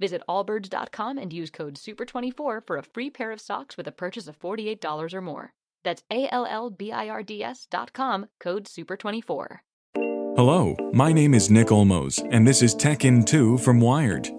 Visit allbirds.com and use code SUPER24 for a free pair of socks with a purchase of $48 or more. That's A L L B I R D S dot com, code SUPER24. Hello, my name is Nick Olmos, and this is Tech in 2 from Wired.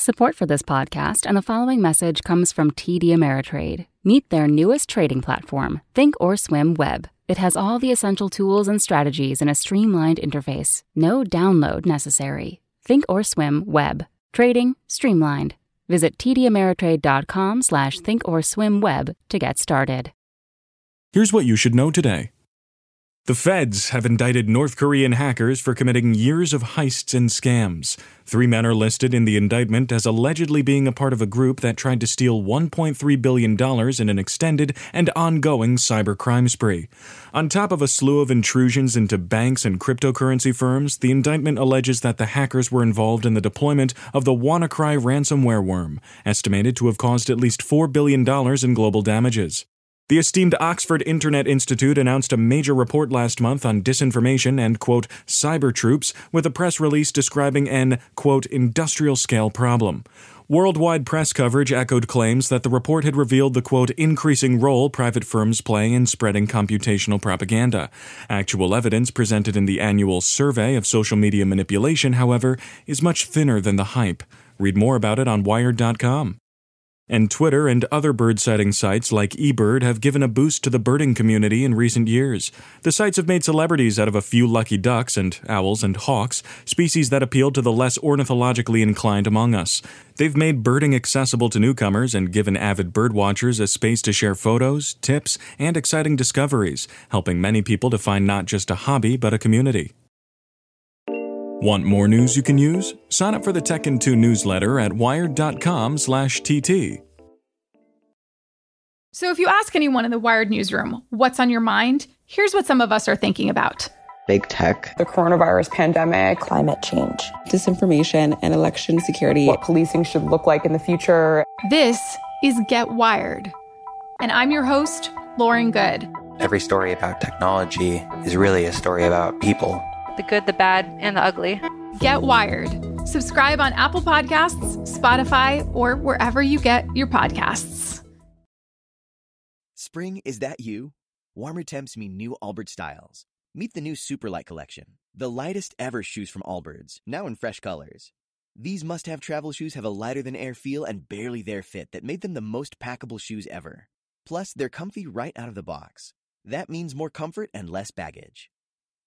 Support for this podcast and the following message comes from TD Ameritrade. Meet their newest trading platform, Thinkorswim Web. It has all the essential tools and strategies in a streamlined interface. No download necessary. Thinkorswim Web. Trading streamlined. Visit tdameritrade.com slash thinkorswimweb to get started. Here's what you should know today. The feds have indicted North Korean hackers for committing years of heists and scams. Three men are listed in the indictment as allegedly being a part of a group that tried to steal $1.3 billion in an extended and ongoing cybercrime spree. On top of a slew of intrusions into banks and cryptocurrency firms, the indictment alleges that the hackers were involved in the deployment of the WannaCry ransomware worm, estimated to have caused at least $4 billion in global damages. The esteemed Oxford Internet Institute announced a major report last month on disinformation and, quote, cyber troops, with a press release describing an, quote, industrial scale problem. Worldwide press coverage echoed claims that the report had revealed the, quote, increasing role private firms play in spreading computational propaganda. Actual evidence presented in the annual survey of social media manipulation, however, is much thinner than the hype. Read more about it on Wired.com. And Twitter and other bird sighting sites like eBird have given a boost to the birding community in recent years. The sites have made celebrities out of a few lucky ducks and owls and hawks, species that appeal to the less ornithologically inclined among us. They've made birding accessible to newcomers and given avid birdwatchers a space to share photos, tips, and exciting discoveries, helping many people to find not just a hobby but a community. Want more news you can use? Sign up for the Tech in 2 newsletter at wired.com/tt. So if you ask anyone in the Wired newsroom what's on your mind, here's what some of us are thinking about. Big tech, the coronavirus pandemic, climate change, disinformation, and election security. What policing should look like in the future. This is Get Wired. And I'm your host, Lauren Goode. Every story about technology is really a story about people the good, the bad, and the ugly. Get Wired. Subscribe on Apple Podcasts, Spotify, or wherever you get your podcasts. Spring, is that you? Warmer temps mean new Allbirds styles. Meet the new Superlight collection, the lightest ever shoes from Allbirds, now in fresh colors. These must have travel shoes have a lighter than air feel and barely there fit that made them the most packable shoes ever. Plus, they're comfy right out of the box. That means more comfort and less baggage.